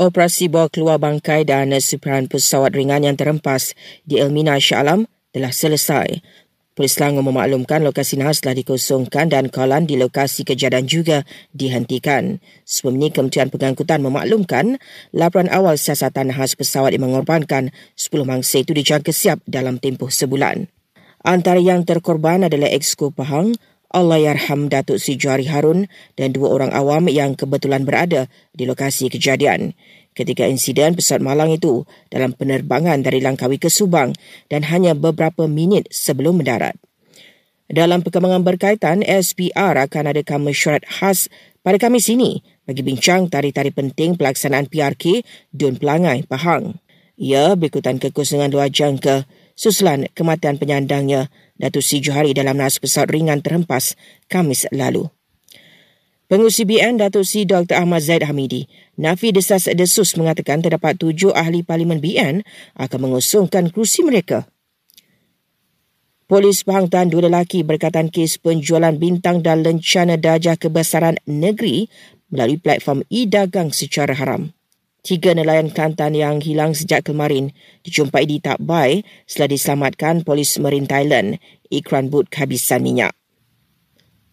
Operasi bawa keluar bangkai dan sepihan pesawat ringan yang terempas di Elmina Shah Alam telah selesai. Polis Selangor memaklumkan lokasi nahas telah dikosongkan dan kawalan di lokasi kejadian juga dihentikan. Sebelum ini, Kementerian Pengangkutan memaklumkan laporan awal siasatan nahas pesawat yang mengorbankan 10 mangsa itu dijangka siap dalam tempoh sebulan. Antara yang terkorban adalah Exco Pahang, Allahyarham Datuk Sri Johari Harun dan dua orang awam yang kebetulan berada di lokasi kejadian. Ketika insiden pesawat malang itu dalam penerbangan dari Langkawi ke Subang dan hanya beberapa minit sebelum mendarat. Dalam perkembangan berkaitan, SPR akan adakan mesyuarat khas pada Khamis ini bagi bincang tarikh-tarikh penting pelaksanaan PRK Dun Pelangai, Pahang. Ia berikutan kekosongan dua jangka susulan kematian penyandangnya Datuk Sri Johari dalam nas pesawat ringan terhempas Kamis lalu. Pengusi BN Datuk Sri Dr. Ahmad Zaid Hamidi, Nafi Desas Desus mengatakan terdapat tujuh ahli Parlimen BN akan mengusungkan kerusi mereka. Polis Pahang Tan dua lelaki berkaitan kes penjualan bintang dan lencana darjah kebesaran negeri melalui platform e-dagang secara haram. Tiga nelayan Kelantan yang hilang sejak kemarin dijumpai di Tak Bai setelah diselamatkan polis Marine Thailand ikran but kehabisan minyak.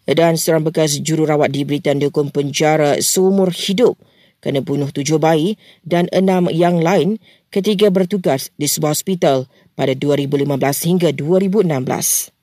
Dan seorang bekas jururawat di Britain dihukum penjara seumur hidup kerana bunuh tujuh bayi dan enam yang lain ketika bertugas di sebuah hospital pada 2015 hingga 2016.